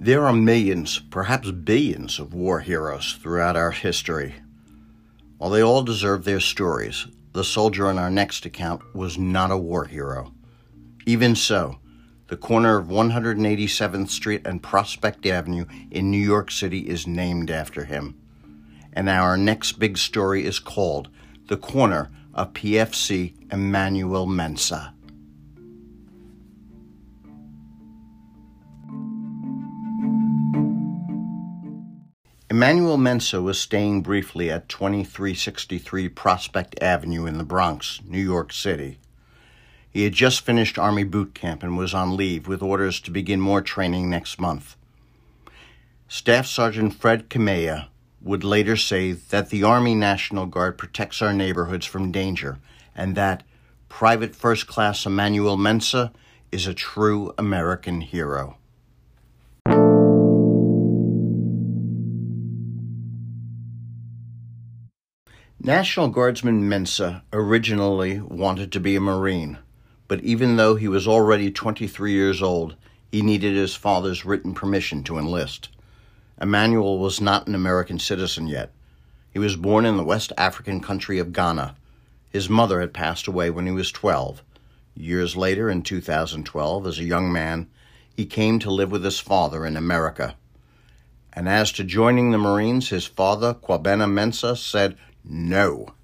There are millions, perhaps billions, of war heroes throughout our history. While they all deserve their stories, the soldier on our next account was not a war hero. Even so, the corner of 187th Street and Prospect Avenue in New York City is named after him. And our next big story is called The Corner of PFC Emmanuel Mensah. Emmanuel Mensah was staying briefly at 2363 Prospect Avenue in the Bronx, New York City. He had just finished Army boot camp and was on leave with orders to begin more training next month. Staff Sergeant Fred Kamea would later say that the Army National Guard protects our neighborhoods from danger and that Private First Class Emmanuel Mensah is a true American hero. National Guardsman Mensah originally wanted to be a Marine, but even though he was already 23 years old, he needed his father's written permission to enlist. Emmanuel was not an American citizen yet. He was born in the West African country of Ghana. His mother had passed away when he was 12. Years later, in 2012, as a young man, he came to live with his father in America. And as to joining the Marines, his father, Kwabena Mensah, said no.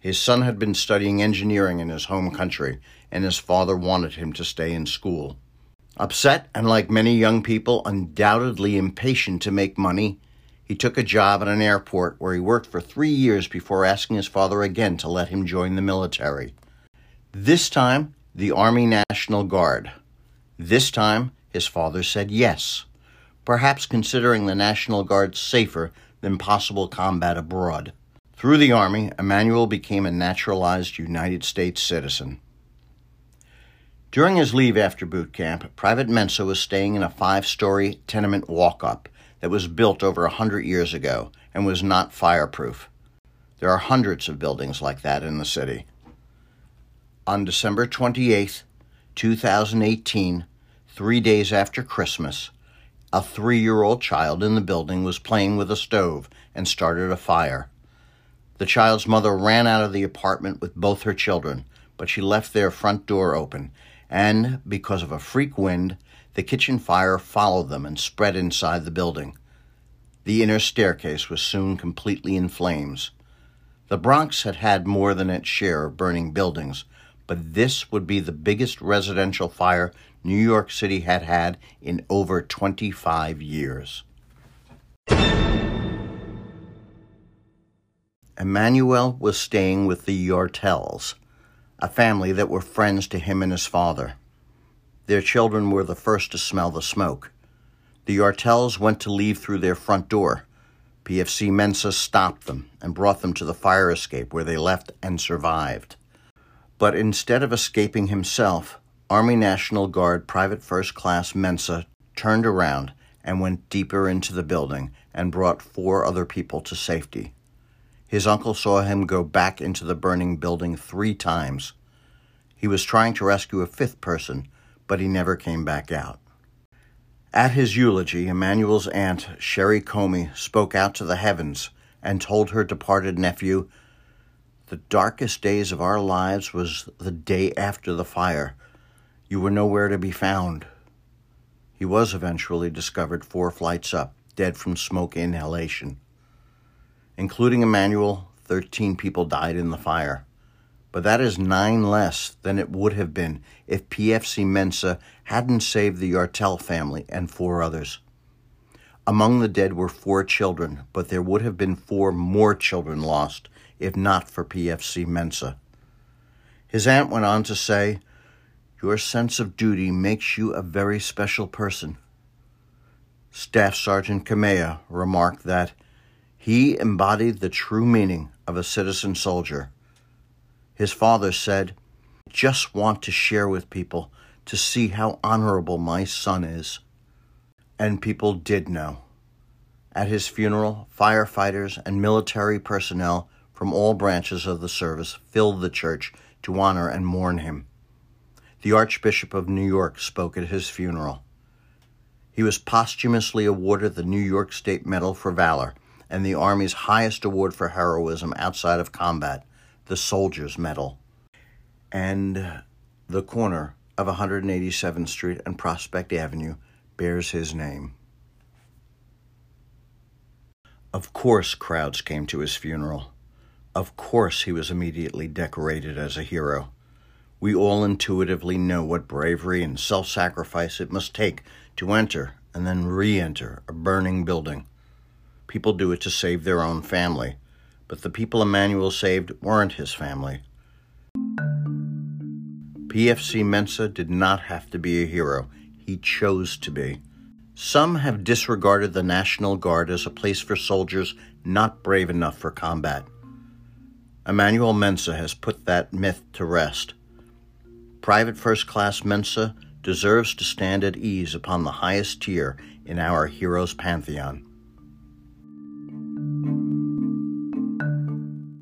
His son had been studying engineering in his home country, and his father wanted him to stay in school. Upset, and like many young people, undoubtedly impatient to make money, he took a job at an airport where he worked for three years before asking his father again to let him join the military. This time, the Army National Guard. This time, his father said yes, perhaps considering the National Guard safer than possible combat abroad. Through the Army, Emmanuel became a naturalized United States citizen. During his leave after boot camp, Private Mensah was staying in a five story tenement walk up that was built over a hundred years ago and was not fireproof. There are hundreds of buildings like that in the city. On December 28, 2018, three days after Christmas, a three year old child in the building was playing with a stove and started a fire. The child's mother ran out of the apartment with both her children, but she left their front door open, and because of a freak wind, the kitchen fire followed them and spread inside the building. The inner staircase was soon completely in flames. The Bronx had had more than its share of burning buildings, but this would be the biggest residential fire New York City had had in over 25 years. Emmanuel was staying with the Yartels, a family that were friends to him and his father. Their children were the first to smell the smoke. The Yartels went to leave through their front door. PFC Mensah stopped them and brought them to the fire escape where they left and survived. But instead of escaping himself, Army National Guard Private First Class Mensah turned around and went deeper into the building and brought four other people to safety. His uncle saw him go back into the burning building three times. He was trying to rescue a fifth person, but he never came back out. At his eulogy, Emmanuel's aunt, Sherry Comey, spoke out to the heavens and told her departed nephew, The darkest days of our lives was the day after the fire. You were nowhere to be found. He was eventually discovered four flights up, dead from smoke inhalation. Including Emmanuel, 13 people died in the fire. But that is nine less than it would have been if PFC Mensah hadn't saved the Yartel family and four others. Among the dead were four children, but there would have been four more children lost if not for PFC Mensah. His aunt went on to say, Your sense of duty makes you a very special person. Staff Sergeant Kamea remarked that he embodied the true meaning of a citizen soldier. His father said, Just want to share with people to see how honorable my son is. And people did know. At his funeral, firefighters and military personnel from all branches of the service filled the church to honor and mourn him. The Archbishop of New York spoke at his funeral. He was posthumously awarded the New York State Medal for Valor and the Army's highest award for heroism outside of combat, the Soldier's Medal. And the corner of 187th Street and Prospect Avenue bears his name. Of course, crowds came to his funeral. Of course, he was immediately decorated as a hero. We all intuitively know what bravery and self sacrifice it must take to enter and then re enter a burning building. People do it to save their own family, but the people Emmanuel saved weren't his family. PFC Mensah did not have to be a hero, he chose to be. Some have disregarded the National Guard as a place for soldiers not brave enough for combat. Emmanuel Mensah has put that myth to rest. Private First Class Mensah deserves to stand at ease upon the highest tier in our heroes' pantheon.